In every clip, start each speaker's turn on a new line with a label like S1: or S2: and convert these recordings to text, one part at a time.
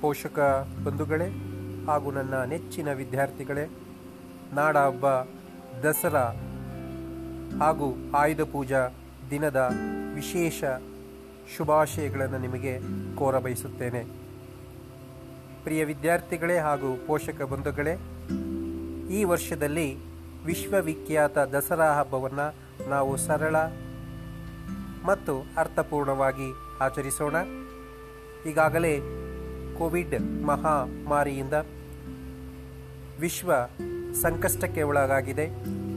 S1: ಪೋಷಕ ಬಂಧುಗಳೇ ಹಾಗೂ ನನ್ನ ನೆಚ್ಚಿನ ವಿದ್ಯಾರ್ಥಿಗಳೇ ನಾಡ ಹಬ್ಬ ದಸರಾ ಹಾಗೂ ಆಯುಧ ಪೂಜಾ ದಿನದ ವಿಶೇಷ ಶುಭಾಶಯಗಳನ್ನು ನಿಮಗೆ ಕೋರಬಯಸುತ್ತೇನೆ. ಪ್ರಿಯ ವಿದ್ಯಾರ್ಥಿಗಳೇ ಹಾಗೂ ಪೋಷಕ ಬಂಧುಗಳೇ, ಈ ವರ್ಷದಲ್ಲಿ ವಿಶ್ವವಿಖ್ಯಾತ ದಸರಾ ಹಬ್ಬವನ್ನು ನಾವು ಸರಳ ಮತ್ತು ಅರ್ಥಪೂರ್ಣವಾಗಿ ಆಚರಿಸೋಣ. ಈಗಾಗಲೇ ಕೋವಿಡ್ ಮಹಾಮಾರಿಯಿಂದ ವಿಶ್ವ ಸಂಕಷ್ಟಕ್ಕೆ ಒಳಗಾಗಿದೆ.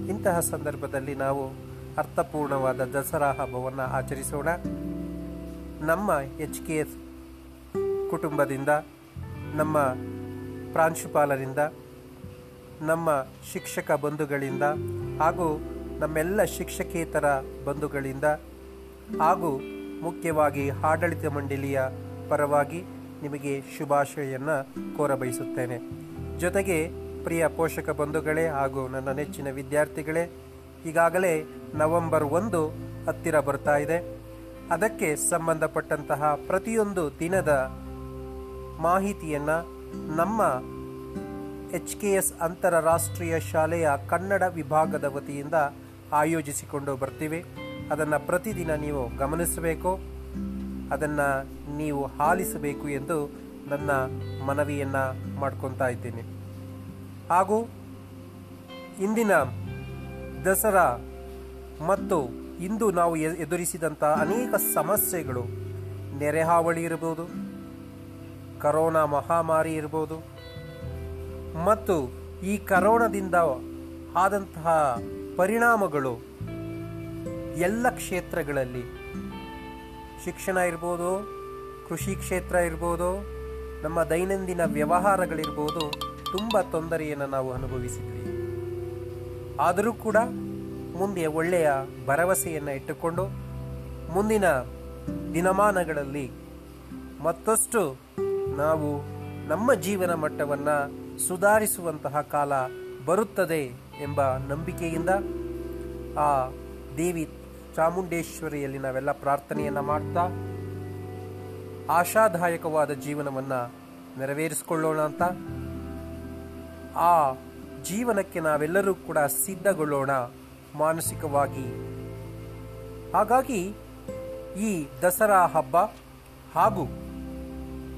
S1: ಇಂತಹ ಸಂದರ್ಭದಲ್ಲಿ ನಾವು ಅರ್ಥಪೂರ್ಣವಾದ ದಸರಾ ಹಬ್ಬವನ್ನು ಆಚರಿಸೋಣ. ನಮ್ಮ ಎಚ್ ಕೆ ಎಸ್ ಕುಟುಂಬದಿಂದ, ನಮ್ಮ ಪ್ರಾಂಶುಪಾಲರಿಂದ, ನಮ್ಮ ಶಿಕ್ಷಕ ಬಂಧುಗಳಿಂದ ಹಾಗೂ ನಮ್ಮೆಲ್ಲ ಶಿಕ್ಷಕೇತರ ಬಂಧುಗಳಿಂದ ಹಾಗೂ ಮುಖ್ಯವಾಗಿ ಆಡಳಿತ ಮಂಡಳಿಯ ಪರವಾಗಿ ನಿಮಗೆ ಶುಭಾಶಯವನ್ನು ಕೋರಬಯಸುತ್ತೇನೆ. ಜೊತೆಗೆ, ಪ್ರಿಯ ಪೋಷಕ ಬಂಧುಗಳೇ ಹಾಗೂ ನನ್ನ ನೆಚ್ಚಿನ ವಿದ್ಯಾರ್ಥಿಗಳೇ, ಈಗಾಗಲೇ ನವೆಂಬರ್ ಒಂದು ಹತ್ತಿರ ಬರ್ತಾ ಇದೆ. ಅದಕ್ಕೆ ಸಂಬಂಧಪಟ್ಟಂತಹ ಪ್ರತಿಯೊಂದು ದಿನದ ಮಾಹಿತಿಯನ್ನು ನಮ್ಮ ಎಚ್ ಕೆ ಎಸ್ ಅಂತಾರಾಷ್ಟ್ರೀಯ ಶಾಲೆಯ ಕನ್ನಡ ವಿಭಾಗದ ವತಿಯಿಂದ ಆಯೋಜಿಸಿಕೊಂಡು ಬರ್ತೀವಿ. ಅದನ್ನು ಪ್ರತಿದಿನ ನೀವು ಗಮನಿಸಬೇಕು. ಅದನ್ನು ನೀವು ಆಲಿಸಬೇಕು ಎಂದು ನನ್ನ ಮನವಿಯನ್ನು ಮಾಡ್ಕೊತಾ ಇದ್ದೀನಿ. ಹಾಗೂ ಇಂದಿನ ದಸರಾ ಮತ್ತು ಇಂದು ನಾವು ಎದುರಿಸಿದಂಥ ಅನೇಕ ಸಮಸ್ಯೆಗಳು, ನೆರೆಹಾವಳಿ ಇರ್ಬೋದು, ಕರೋನಾ ಮಹಾಮಾರಿ ಇರ್ಬೋದು, ಮತ್ತು ಈ ಕರೋನಾದಿಂದ ಆದಂತಹ ಪರಿಣಾಮಗಳು ಎಲ್ಲ ಕ್ಷೇತ್ರಗಳಲ್ಲಿ ಶಿಕ್ಷಣ ಇರ್ಬೋದು, ಕೃಷಿ ಕ್ಷೇತ್ರ ಇರ್ಬೋದು, ನಮ್ಮ ದೈನಂದಿನ ವ್ಯವಹಾರಗಳಿರ್ಬೋದು, ತುಂಬ ತೊಂದರೆಯನ್ನು ನಾವು ಅನುಭವಿಸಿದ್ವಿ. ಆದರೂ ಕೂಡ ಮುಂದೆ ಒಳ್ಳೆಯ ಭರವಸೆಯನ್ನು ಇಟ್ಟುಕೊಂಡು ಮುಂದಿನ ದಿನಮಾನಗಳಲ್ಲಿ ಮತ್ತಷ್ಟು ನಾವು ನಮ್ಮ ಜೀವನ ಮಟ್ಟವನ್ನು ಸುಧಾರಿಸುವಂತಹ ಕಾಲ ಬರುತ್ತದೆ ಎಂಬ ನಂಬಿಕೆಯಿಂದ ಆ ದೇವಿ ಚಾಮುಂಡೇಶ್ವರಿಯಲ್ಲಿ ನಾವೆಲ್ಲ ಪ್ರಾರ್ಥನೆಯನ್ನು ಮಾಡ್ತಾ ಆಶಾದಾಯಕವಾದ ಜೀವನವನ್ನು ನೆರವೇರಿಸಿಕೊಳ್ಳೋಣ ಅಂತ. ಆ ಜೀವನಕ್ಕೆ ನಾವೆಲ್ಲರೂ ಕೂಡ ಸಿದ್ಧಗೊಳ್ಳೋಣ ಮಾನಸಿಕವಾಗಿ. ಹಾಗಾಗಿ ಈ ದಸರಾ ಹಬ್ಬ ಹಾಗೂ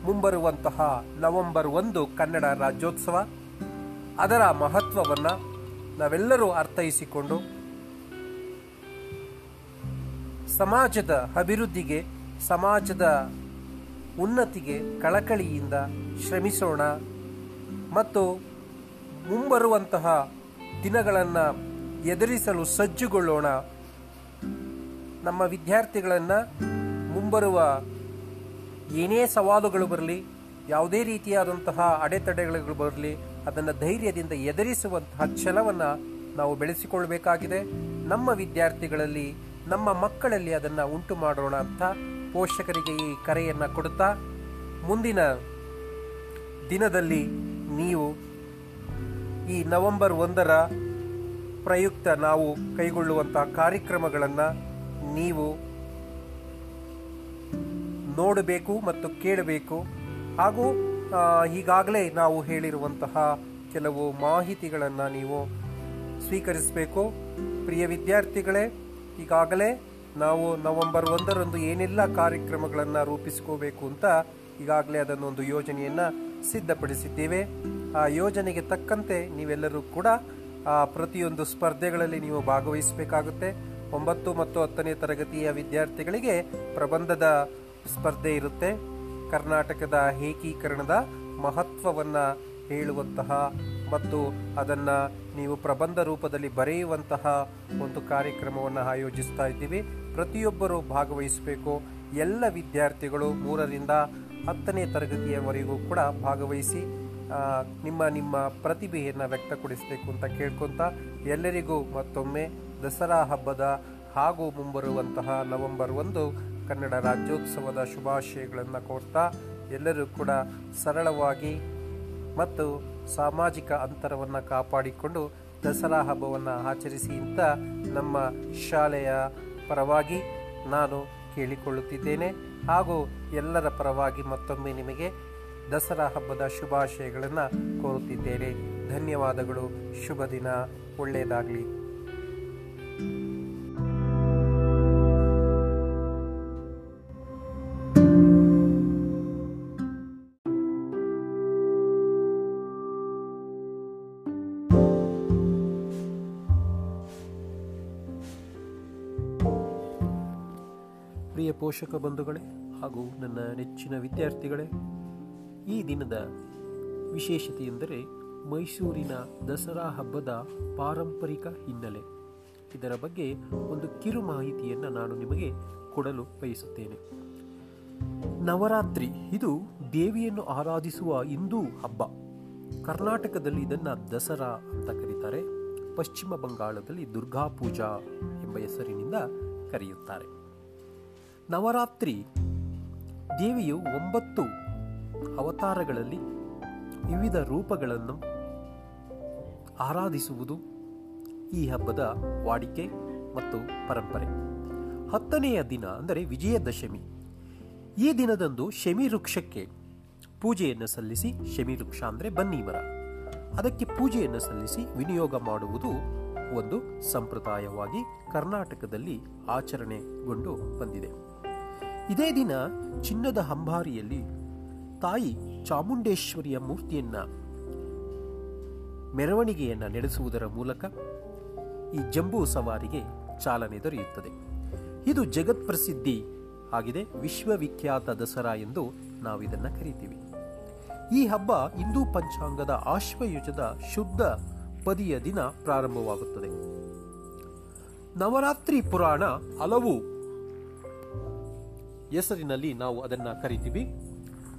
S1: ಮುಂಬರುವಂತಹ ನವೆಂಬರ್ ಒಂದು ಕನ್ನಡ ರಾಜ್ಯೋತ್ಸವ ಅದರ ಮಹತ್ವವನ್ನು ನಾವೆಲ್ಲರೂ ಅರ್ಥೈಸಿಕೊಂಡು ಸಮಾಜದ ಅಭಿವೃದ್ಧಿಗೆ, ಸಮಾಜದ ಉನ್ನತಿಗೆ ಕಳಕಳಿಯಿಂದ ಶ್ರಮಿಸೋಣ ಮತ್ತು ಮುಂಬರುವಂತಹ ದಿನಗಳನ್ನು ಎದುರಿಸಲು ಸಜ್ಜುಗೊಳ್ಳೋಣ. ನಮ್ಮ ವಿದ್ಯಾರ್ಥಿಗಳನ್ನು ಮುಂಬರುವ ಏನೇ ಸವಾಲುಗಳು ಬರಲಿ, ಯಾವುದೇ ರೀತಿಯಾದಂತಹ ಅಡೆತಡೆಗಳು ಬರಲಿ, ಅದನ್ನು ಧೈರ್ಯದಿಂದ ಎದುರಿಸುವಂತಹ ಛಲವನ್ನು ನಾವು ಬೆಳೆಸಿಕೊಳ್ಳಬೇಕಾಗಿದೆ ನಮ್ಮ ವಿದ್ಯಾರ್ಥಿಗಳಲ್ಲಿ ನಮ್ಮ ಮಕ್ಕಳಲ್ಲಿ ಅದನ್ನು ಉಂಟು ಮಾಡೋಣ ಅಂತ ಪೋಷಕರಿಗೆ ಈ ಕರೆಯನ್ನು ಕೊಡುತ್ತಾ, ಮುಂದಿನ ದಿನದಲ್ಲಿ ನೀವು ಈ ನವೆಂಬರ್ ಒಂದರ ಪ್ರಯುಕ್ತ ನಾವು ಕೈಗೊಳ್ಳುವಂತಹ ಕಾರ್ಯಕ್ರಮಗಳನ್ನು ನೀವು ನೋಡಬೇಕು ಮತ್ತು ಕೇಳಬೇಕು. ಹಾಗೂ ಈಗಾಗಲೇ ನಾವು ಹೇಳಿರುವಂತಹ ಕೆಲವು ಮಾಹಿತಿಗಳನ್ನು ನೀವು ಸ್ವೀಕರಿಸಬೇಕು. ಪ್ರಿಯ ವಿದ್ಯಾರ್ಥಿಗಳೇ ಈಗಾಗಲೇ ನಾವು ನವೆಂಬರ್ ಒಂದರಂದು ಏನೆಲ್ಲ ಕಾರ್ಯಕ್ರಮಗಳನ್ನು ರೂಪಿಸ್ಕೋಬೇಕು ಅಂತ ಈಗಾಗಲೇ ಅದನ್ನೊಂದು ಯೋಜನೆಯನ್ನು ಸಿದ್ಧಪಡಿಸಿದ್ದೇವೆ. ಆ ಯೋಜನೆಗೆ ತಕ್ಕಂತೆ ನೀವೆಲ್ಲರೂ ಕೂಡ, ಆ ಪ್ರತಿಯೊಂದು ಸ್ಪರ್ಧೆಗಳಲ್ಲಿ ನೀವು ಭಾಗವಹಿಸಬೇಕಾಗುತ್ತೆ. ಒಂಬತ್ತು ಮತ್ತು ಹತ್ತನೇ ತರಗತಿಯ ವಿದ್ಯಾರ್ಥಿಗಳಿಗೆ ಪ್ರಬಂಧದ ಸ್ಪರ್ಧೆ ಇರುತ್ತೆ. ಕರ್ನಾಟಕದ ಏಕೀಕರಣದ ಮಹತ್ವವನ್ನು ಹೇಳುವಂತಹ ಮತ್ತು ಅದನ್ನು ನೀವು ಪ್ರಬಂಧ ರೂಪದಲ್ಲಿ ಬರೆಯುವಂತಹ ಒಂದು ಕಾರ್ಯಕ್ರಮವನ್ನು ಆಯೋಜಿಸ್ತಾ ಇದ್ದೀವಿ. ಪ್ರತಿಯೊಬ್ಬರು ಭಾಗವಹಿಸಬೇಕು. ಎಲ್ಲ ವಿದ್ಯಾರ್ಥಿಗಳು ಮೂರರಿಂದ ಹತ್ತನೇ ತರಗತಿಯವರೆಗೂ ಕೂಡ ಭಾಗವಹಿಸಿ ನಿಮ್ಮ ನಿಮ್ಮ ಪ್ರತಿಭೆಯನ್ನು ವ್ಯಕ್ತಪಡಿಸಬೇಕು ಅಂತ ಕೇಳ್ಕೊತ ಎಲ್ಲರಿಗೂ ಮತ್ತೊಮ್ಮೆ ದಸರಾ ಹಬ್ಬದ ಹಾಗೂ ಮುಂಬರುವಂತಹ ನವೆಂಬರ್ ಒಂದು ಕನ್ನಡ ರಾಜ್ಯೋತ್ಸವದ ಶುಭಾಶಯಗಳನ್ನು ಕೋರ್ತಾ ಎಲ್ಲರೂ ಕೂಡ ಸರಳವಾಗಿ ಮತ್ತು ಸಾಮಾಜಿಕ ಅಂತರವನ್ನು ಕಾಪಾಡಿಕೊಂಡು ದಸರಾ ಹಬ್ಬವನ್ನು ಆಚರಿಸಿ ಅಂತ ನಮ್ಮ ಶಾಲೆಯ ಪರವಾಗಿ ನಾನು ಕೇಳಿಕೊಳ್ಳುತ್ತಿದ್ದೇನೆ. ಹಾಗೂ ಎಲ್ಲರ ಪರವಾಗಿ ಮತ್ತೊಮ್ಮೆ ನಿಮಗೆ ದಸರಾ ಹಬ್ಬದ ಶುಭಾಶಯಗಳನ್ನು ಕೋರುತ್ತಿದ್ದೇನೆ. ಧನ್ಯವಾದಗಳು. ಶುಭ ದಿನ. ಒಳ್ಳೆಯದಾಗಲಿ. ಪೋಷಕ ಬಂಧುಗಳೇ ಹಾಗೂ ನನ್ನ ನೆಚ್ಚಿನ ವಿದ್ಯಾರ್ಥಿಗಳೇ, ಈ ದಿನದ ವಿಶೇಷತೆ ಎಂದರೆ ಮೈಸೂರಿನ ದಸರಾ ಹಬ್ಬದ ಪಾರಂಪರಿಕ ಹಿನ್ನೆಲೆ. ಇದರ ಬಗ್ಗೆ ಒಂದು ಕಿರು ಮಾಹಿತಿಯನ್ನು ನಾನು ನಿಮಗೆ ಕೊಡಲು ಬಯಸುತ್ತೇನೆ. ನವರಾತ್ರಿ ಇದು ದೇವಿಯನ್ನು ಆರಾಧಿಸುವ ಹಿಂದೂ ಹಬ್ಬ. ಕರ್ನಾಟಕದಲ್ಲಿ ಇದನ್ನು ದಸರಾ ಅಂತ ಕರೀತಾರೆ. ಪಶ್ಚಿಮ ಬಂಗಾಳದಲ್ಲಿ ದುರ್ಗಾ ಪೂಜಾ ಎಂಬ ಹೆಸರಿನಿಂದ ಕರೆಯುತ್ತಾರೆ. ನವರಾತ್ರಿ ದೇವಿಯು ಒಂಬತ್ತು ಅವತಾರಗಳಲ್ಲಿ ವಿವಿಧ ರೂಪಗಳನ್ನು ಆರಾಧಿಸುವುದು ಈ ಹಬ್ಬದ ವಾಡಿಕೆ ಮತ್ತು ಪರಂಪರೆ. ಹತ್ತನೆಯ ದಿನ ಅಂದರೆ ವಿಜಯದಶಮಿ. ಈ ದಿನದಂದು ಶಮಿ ವೃಕ್ಷಕ್ಕೆ ಪೂಜೆಯನ್ನು ಸಲ್ಲಿಸಿ ಶಮಿ ವೃಕ್ಷ ಅಂದರೆ ಬನ್ನಿ ಮರ ಅದಕ್ಕೆ ಪೂಜೆಯನ್ನು ಸಲ್ಲಿಸಿ ವಿನಿಯೋಗ ಮಾಡುವುದು ಒಂದು ಸಂಪ್ರದಾಯವಾಗಿ ಕರ್ನಾಟಕದಲ್ಲಿ ಆಚರಣೆಗೊಂಡು ಬಂದಿದೆ. ಇದೇ ದಿನ ಚಿನ್ನದ ಹಂಬಾರಿಯಲ್ಲಿ ತಾಯಿ ಚಾಮುಂಡೇಶ್ವರಿಯ ಮೂರ್ತಿಯನ್ನ ಮೆರವಣಿಗೆಯನ್ನು ನಡೆಸುವುದರ ಮೂಲಕ ಈ ಜಂಬೂ ಸವಾರಿಗೆ ಚಾಲನೆ ದೊರೆಯುತ್ತದೆ. ಇದು ಜಗತ್ ಪ್ರಸಿದ್ಧಿ ಆಗಿದೆ. ವಿಶ್ವವಿಖ್ಯಾತ ದಸರಾ ಎಂದು ನಾವು ಇದನ್ನು ಕರಿತೀವಿ. ಈ ಹಬ್ಬ ಹಿಂದೂ ಪಂಚಾಂಗದ ಆಶ್ವಯುಜದ ಶುದ್ಧ ಪದಿಯ ದಿನ ಪ್ರಾರಂಭವಾಗುತ್ತದೆ. ನವರಾತ್ರಿ ಪುರಾಣ ಹಲವು ಹೆಸರಿನಲ್ಲಿ ನಾವು ಅದನ್ನು ಕರಿತೀವಿ.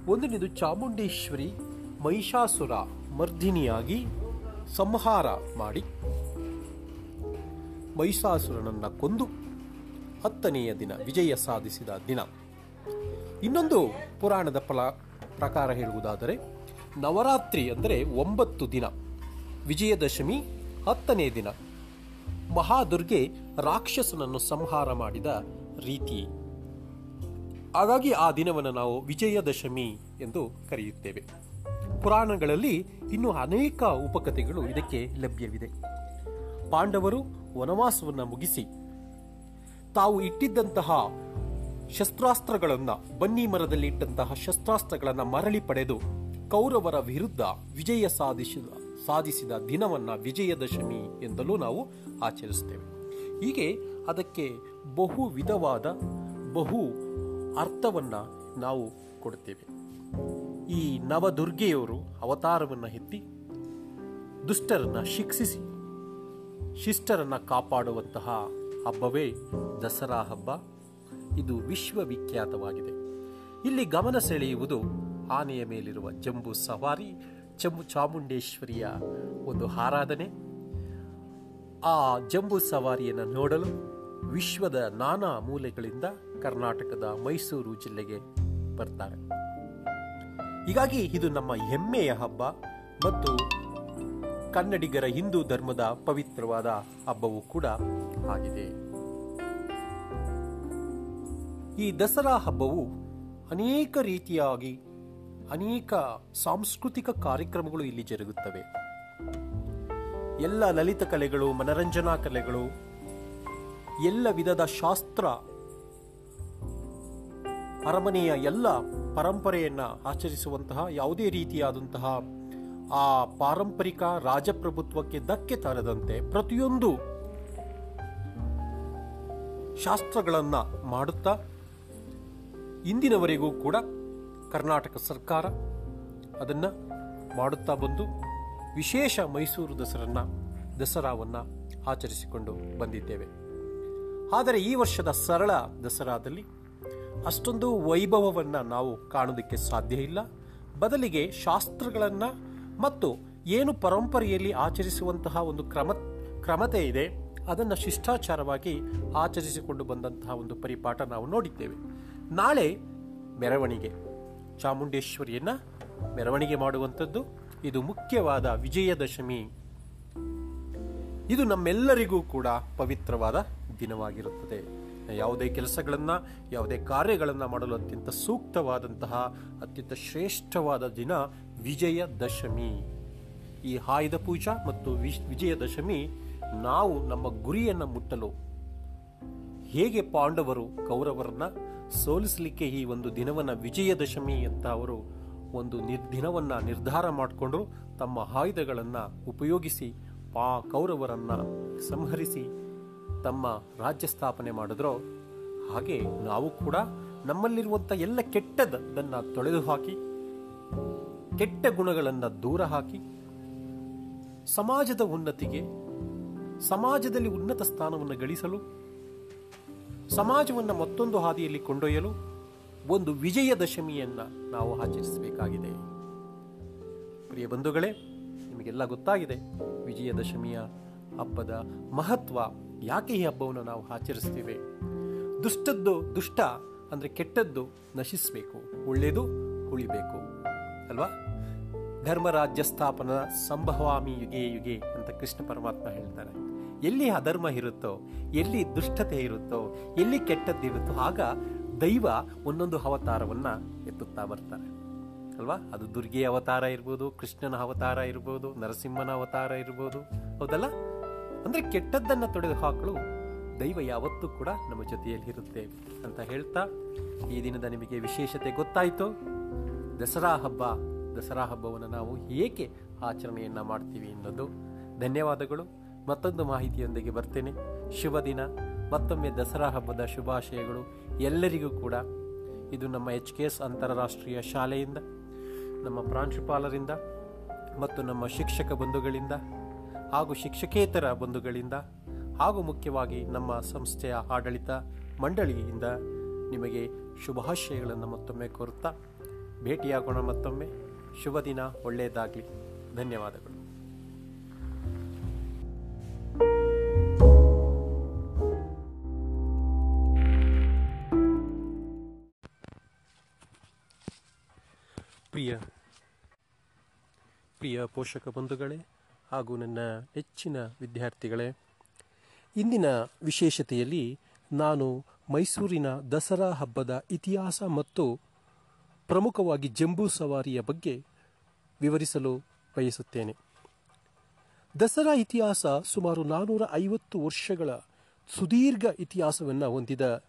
S1: ಒಂದನೇದು ಚಾಮುಂಡೇಶ್ವರಿ ಮಹಿಷಾಸುರ ಮರ್ದಿನಿಯಾಗಿ ಸಂಹಾರ ಮಾಡಿ. ಮಹಿಷಾಸುರನನ್ನು ಕೊಂದು ಹತ್ತನೆಯ ದಿನ ವಿಜಯ ಸಾಧಿಸಿದ ದಿನ. ಇನ್ನೊಂದು ಪುರಾಣದ ಫಲ ಪ್ರಕಾರ ಹೇಳುವುದಾದರೆ, ನವರಾತ್ರಿ ಅಂದರೆ ಒಂಬತ್ತು ದಿನ, ವಿಜಯದಶಮಿ ಹತ್ತನೇ ದಿನ. ಮಹಾದುರ್ಗೆ ರಾಕ್ಷಸನನ್ನು ಸಂಹಾರ ಮಾಡಿದ ರೀತಿ. ಹಾಗಾಗಿ ಆ ದಿನವನ್ನು ನಾವು ವಿಜಯದಶಮಿ ಎಂದು ಕರೆಯುತ್ತೇವೆ. ಪುರಾಣಗಳಲ್ಲಿ ಇನ್ನೂ ಅನೇಕ ಉಪಕಥೆಗಳು ಇದಕ್ಕೆ ಲಭ್ಯವಿದೆ. ಪಾಂಡವರು ವನವಾಸವನ್ನು ಮುಗಿಸಿ ತಾವು ಇಟ್ಟಿದ್ದಂತಹ ಶಸ್ತ್ರಾಸ್ತ್ರಗಳನ್ನು, ಬನ್ನಿ ಮರದಲ್ಲಿ ಇಟ್ಟಂತಹ ಶಸ್ತ್ರಾಸ್ತ್ರಗಳನ್ನು ಮರಳಿ ಪಡೆದು ಕೌರವರ ವಿರುದ್ಧ ವಿಜಯ ಸಾಧಿಸಿದ ಸಾಧಿಸಿದ ದಿನವನ್ನು ವಿಜಯದಶಮಿ ಎಂದಲೂ ನಾವು ಆಚರಿಸ್ತೇವೆ ಹೀಗೆ ಅದಕ್ಕೆ ಬಹು ವಿಧವಾದ, ಬಹು ಅರ್ಥವನ್ನ ನಾವು ಕೊಡುತ್ತೇವೆ. ಈ ನವದುರ್ಗೆಯವರು ಅವತಾರವನ್ನ ಎತ್ತಿ ದುಷ್ಟರನ್ನ ಶಿಕ್ಷಿಸಿ, ಶಿಷ್ಟರನ್ನ ಕಾಪಾಡುವಂತಹ ಹಬ್ಬವೇ ದಸರಾ ಹಬ್ಬ. ಇದು ವಿಶ್ವವಿಖ್ಯಾತವಾಗಿದೆ. ಇಲ್ಲಿ ಗಮನ ಸೆಳೆಯುವುದು ಆನೆಯ ಮೇಲಿರುವ ಜಂಬೂ ಸವಾರಿ ಚಂಬು ಚಾಮುಂಡೇಶ್ವರಿಯ ಒಂದು ಆರಾಧನೆ. ಆ ಜಂಬೂ ಸವಾರಿಯನ್ನು ನೋಡಲು ವಿಶ್ವದ ನಾನಾ ಮೂಲೆಗಳಿಂದ ಕರ್ನಾಟಕದ ಮೈಸೂರು ಜಿಲ್ಲೆಗೆ ಬರ್ತಾರೆ. ಹೀಗಾಗಿ ಇದು ನಮ್ಮ ಹೆಮ್ಮೆಯ ಹಬ್ಬ ಮತ್ತು ಕನ್ನಡಿಗರ ಹಿಂದೂ ಧರ್ಮದ ಪವಿತ್ರವಾದ ಹಬ್ಬವೂ ಕೂಡ ಆಗಿದೆ. ಈ ದಸರಾ ಹಬ್ಬವು ಅನೇಕ ರೀತಿಯಾಗಿ ಅನೇಕ ಸಾಂಸ್ಕೃತಿಕ ಕಾರ್ಯಕ್ರಮಗಳು ಇಲ್ಲಿ ಜರುಗುತ್ತವೆ. ಎಲ್ಲ ಲಲಿತ ಕಲೆಗಳು, ಮನರಂಜನಾ ಕಲೆಗಳು, ಎಲ್ಲ ವಿಧದ ಶಾಸ್ತ್ರ ಅರಮನೆಯ ಎಲ್ಲ ಪರಂಪರೆಯನ್ನು ಆಚರಿಸುವಂತಹ ಯಾವುದೇ ರೀತಿಯಾದಂತಹ ಆ ಪಾರಂಪರಿಕ ರಾಜಪ್ರಭುತ್ವಕ್ಕೆ ಧಕ್ಕೆ ತರದಂತೆ ಪ್ರತಿಯೊಂದು ಶಾಸ್ತ್ರಗಳನ್ನ ಮಾಡುತ್ತಾ ಇಂದಿನವರೆಗೂ ಕೂಡ ಕರ್ನಾಟಕ ಸರ್ಕಾರ ಅದನ್ನ ಮಾಡುತ್ತಾ ಬಂದು ವಿಶೇಷ ಮೈಸೂರು ದಸರನ್ನ, ದಸರಾವನ್ನ ಆಚರಿಸಿಕೊಂಡು ಬಂದಿದ್ದೇವೆ. ಆದರೆ ಈ ವರ್ಷದ ಸರಳ ದಸರಾದಲ್ಲಿ ಅಷ್ಟೊಂದು ವೈಭವವನ್ನು ನಾವು ಕಾಣೋದಕ್ಕೆ ಸಾಧ್ಯ ಇಲ್ಲ. ಬದಲಿಗೆ ಶಾಸ್ತ್ರಗಳನ್ನು ಮತ್ತು ಏನು ಪರಂಪರೆಯಲ್ಲಿ ಆಚರಿಸುವಂತಹ ಒಂದು ಕ್ರಮ, ಕ್ರಮತೆ ಇದೆ, ಅದನ್ನು ಶಿಷ್ಟಾಚಾರವಾಗಿ ಆಚರಿಸಿಕೊಂಡು ಬಂದಂತಹ ಒಂದು ಪರಿಪಾಠ ನಾವು ನೋಡಿದ್ದೇವೆ. ನಾಳೆ ಮೆರವಣಿಗೆ. ಚಾಮುಂಡೇಶ್ವರಿಯನ್ನು ಮೆರವಣಿಗೆ ಮಾಡುವಂಥದ್ದು. ಇದು ಮುಖ್ಯವಾದ ವಿಜಯದಶಮಿ. ಇದು ನಮ್ಮೆಲ್ಲರಿಗೂ ಕೂಡ ಪವಿತ್ರವಾದ ದಿನವಾಗಿರುತ್ತದೆ. ಯಾವುದೇ ಕೆಲಸಗಳನ್ನು, ಯಾವುದೇ ಕಾರ್ಯಗಳನ್ನು ಮಾಡಲು ಅತ್ಯಂತ ಸೂಕ್ತವಾದಂತಹ, ಅತ್ಯಂತ ಶ್ರೇಷ್ಠವಾದ ದಿನ ವಿಜಯದಶಮಿ ಈ ಆಯುಧ ಪೂಜಾ ಮತ್ತು ವಿಜಯದಶಮಿ ನಾವು ನಮ್ಮ ಗುರಿಯನ್ನು ಮುಟ್ಟಲು ಹೇಗೆ ಪಾಂಡವರು ಕೌರವರನ್ನ ಸೋಲಿಸಲಿಕ್ಕೆ ಈ ಒಂದು ದಿನವನ್ನ ವಿಜಯದಶಮಿ ಅಂತ ಅವರು ಒಂದು ನಿರ್, ದಿನವನ್ನು ನಿರ್ಧಾರ ಮಾಡಿಕೊಂಡು ತಮ್ಮ ಆಯುಧಗಳನ್ನು ಉಪಯೋಗಿಸಿ ಪಾ, ಕೌರವರನ್ನ ಸಂಹರಿಸಿ ತಮ್ಮ ರಾಜ್ಯ ಸ್ಥಾಪನೆ ಮಾಡಿದ್ರೋ, ಹಾಗೆ ನಾವು ಕೂಡ ನಮ್ಮಲ್ಲಿರುವಂಥ ಎಲ್ಲ ಕೆಟ್ಟದನ್ನು ತೊಳೆದು ಹಾಕಿ, ಕೆಟ್ಟ ಗುಣಗಳನ್ನು ದೂರ ಹಾಕಿ, ಸಮಾಜದ ಉನ್ನತಿಗೆ, ಸಮಾಜದಲ್ಲಿ ಉನ್ನತ ಸ್ಥಾನವನ್ನು ಗಳಿಸಲು, ಸಮಾಜವನ್ನು ಮತ್ತೊಂದು ಹಾದಿಯಲ್ಲಿ ಕೊಂಡೊಯ್ಯಲು ಒಂದು ವಿಜಯದಶಮಿಯನ್ನ ನಾವು ಆಚರಿಸಬೇಕಾಗಿದೆ. ಪ್ರಿಯ ಬಂಧುಗಳೇ, ನಿಮಗೆಲ್ಲ ಗೊತ್ತಾಗಿದೆ ವಿಜಯದಶಮಿಯ ಹಬ್ಬದ ಮಹತ್ವ. ಯಾಕೆ ಈ ಹಬ್ಬವನ್ನು ನಾವು ಆಚರಿಸ್ತೀವಿ? ದುಷ್ಟದ್ದು ದುಷ್ಟ ಅಂದರೆ ಕೆಟ್ಟದ್ದು ನಶಿಸಬೇಕು, ಒಳ್ಳೆಯದು ಉಳಿಬೇಕು, ಅಲ್ವಾ? ಧರ್ಮರಾಜ್ಯ ಸ್ಥಾಪನ ಸಂಭವಾಮಿ ಯುಗೆ ಯುಗೆ ಅಂತ ಕೃಷ್ಣ ಪರಮಾತ್ಮ ಹೇಳ್ತಾರೆ. ಎಲ್ಲಿ ಅಧರ್ಮ ಇರುತ್ತೋ, ಎಲ್ಲಿ ದುಷ್ಟತೆ ಇರುತ್ತೋ, ಎಲ್ಲಿ ಕೆಟ್ಟದ್ದಿರುತ್ತೋ ಆಗ ದೈವ ಒಂದೊಂದು ಅವತಾರವನ್ನು ಎತ್ತುತ್ತಾ ಬರ್ತಾರೆ. ಅಲ್ವಾ? ಅದು ದುರ್ಗೆಯ ಅವತಾರ ಇರ್ಬೋದು, ಕೃಷ್ಣನ ಅವತಾರ ಇರ್ಬೋದು, ನರಸಿಂಹನ ಅವತಾರ ಇರ್ಬೋದು, ಹೌದಲ್ಲ? ಅಂದ್ರೆ ಕೆಟ್ಟದ್ದನ್ನ ತೊಡೆದು ಹಾಕಲು ದೈವ ಯಾವತ್ತೂ ಕೂಡ ನಮ್ಮ ಜೊತೆಯಲ್ಲಿ ಇರುತ್ತೆ ಅಂತ ಹೇಳ್ತಾ ಈ ದಿನದ ನಿಮಗೆ ವಿಶೇಷತೆ ಗೊತ್ತಾಯಿತು. ದಸರಾ ಹಬ್ಬ, ದಸರಾ ಹಬ್ಬವನ್ನು ನಾವು ಏಕೆ ಆಚರಣೆಯನ್ನ ಮಾಡ್ತೀವಿ ಅನ್ನೋದು. ಧನ್ಯವಾದಗಳು. ಮತ್ತೊಂದು ಮಾಹಿತಿಯೊಂದಿಗೆ ಬರ್ತೇನೆ. ಶುಭ ದಿನ. ಮತ್ತೊಮ್ಮೆ ದಸರಾ ಹಬ್ಬದ ಶುಭಾಶಯಗಳು ಎಲ್ಲರಿಗೂ ಕೂಡ. ಇದು ನಮ್ಮ ಎಚ್ ಕೆ ಎಸ್ ಅಂತಾರಾಷ್ಟ್ರೀಯ ಶಾಲೆಯಿಂದ, ನಮ್ಮ ಪ್ರಾಂಶುಪಾಲರಿಂದ ಮತ್ತು ನಮ್ಮ ಶಿಕ್ಷಕ ಬಂಧುಗಳಿಂದ. ಹಾಗೂ ಶಿಕ್ಷಕೇತರ ಬಂಧುಗಳಿಂದ ಹಾಗೂ ಮುಖ್ಯವಾಗಿ ನಮ್ಮ ಸಂಸ್ಥೆಯ ಆಡಳಿತ ಮಂಡಳಿಯಿಂದ ನಿಮಗೆ ಶುಭಾಶಯಗಳನ್ನು ಮತ್ತೊಮ್ಮೆ ಕೋರುತ್ತಾ ಭೇಟಿಯಾಗೋಣ ಮತ್ತೊಮ್ಮೆ. ಶುಭ ದಿನ, ಒಳ್ಳೆಯದಾಗಲಿ. ಧನ್ಯವಾದಗಳು. ಪ್ರಿಯ ಪ್ರಿಯ ಪೋಷಕ ಬಂಧುಗಳೇ ಹಾಗೂ ನನ್ನ ನೆಚ್ಚಿನ ವಿದ್ಯಾರ್ಥಿಗಳೇ, ಇಂದಿನ ವಿಶೇಷತೆಯಲ್ಲಿ ನಾನು ಮೈಸೂರಿನ ದಸರಾ ಹಬ್ಬದ ಇತಿಹಾಸ ಮತ್ತು ಪ್ರಮುಖವಾಗಿ ಜಂಬೂ ಸವಾರಿಯ ಬಗ್ಗೆ ವಿವರಿಸಲು ಬಯಸುತ್ತೇನೆ. ದಸರಾ ಇತಿಹಾಸ ಸುಮಾರು ನಾನ್ನೂರ ಐವತ್ತು ವರ್ಷಗಳ ಸುದೀರ್ಘ ಇತಿಹಾಸವನ್ನು ಹೊಂದಿದ